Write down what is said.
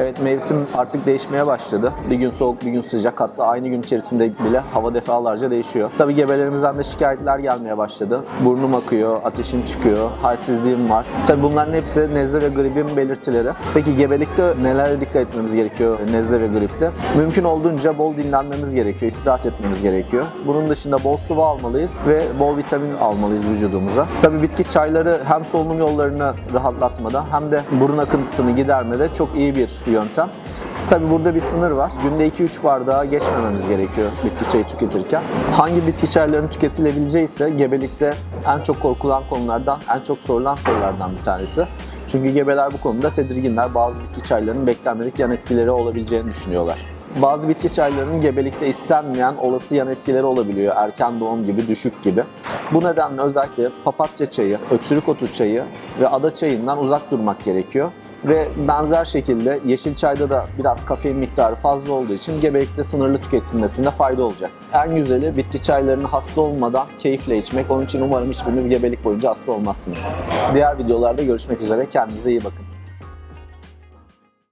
Evet mevsim artık değişmeye başladı. Bir gün soğuk bir gün sıcak hatta aynı gün içerisinde bile hava defalarca değişiyor. Tabii gebelerimizden de şikayetler gelmeye başladı. Burnum akıyor, ateşim çıkıyor, halsizliğim var. Tabii bunların hepsi nezle ve gripin belirtileri. Peki gebelikte nelere dikkat etmemiz gerekiyor nezle ve gripte? Mümkün olduğunca bol dinlenmemiz gerekiyor, istirahat etmemiz gerekiyor. Bunun dışında bol sıvı almalıyız ve bol vitamin almalıyız vücudumuza. Tabii bitki çayları hem solunum yollarını rahatlatmada hem de burun akıntısını gidermede çok iyi bir yöntem. Tabii burada bir sınır var. Günde 2-3 bardağa geçmememiz gerekiyor bitki çayı tüketirken. Hangi bitki çaylarının tüketilebileceği ise gebelikte en çok korkulan konulardan, en çok sorulan sorulardan bir tanesi. Çünkü gebeler bu konuda tedirginler. Bazı bitki çaylarının beklenmedik yan etkileri olabileceğini düşünüyorlar. Bazı bitki çaylarının gebelikte istenmeyen olası yan etkileri olabiliyor. Erken doğum gibi, düşük gibi. Bu nedenle özellikle papatya çayı, öksürük otu çayı ve ada çayından uzak durmak gerekiyor. Ve benzer şekilde yeşil çayda da biraz kafein miktarı fazla olduğu için gebelikte sınırlı tüketilmesinde fayda olacak. En güzeli bitki çaylarını hasta olmadan keyifle içmek. Onun için umarım hiçbiriniz gebelik boyunca hasta olmazsınız. Diğer videolarda görüşmek üzere. Kendinize iyi bakın.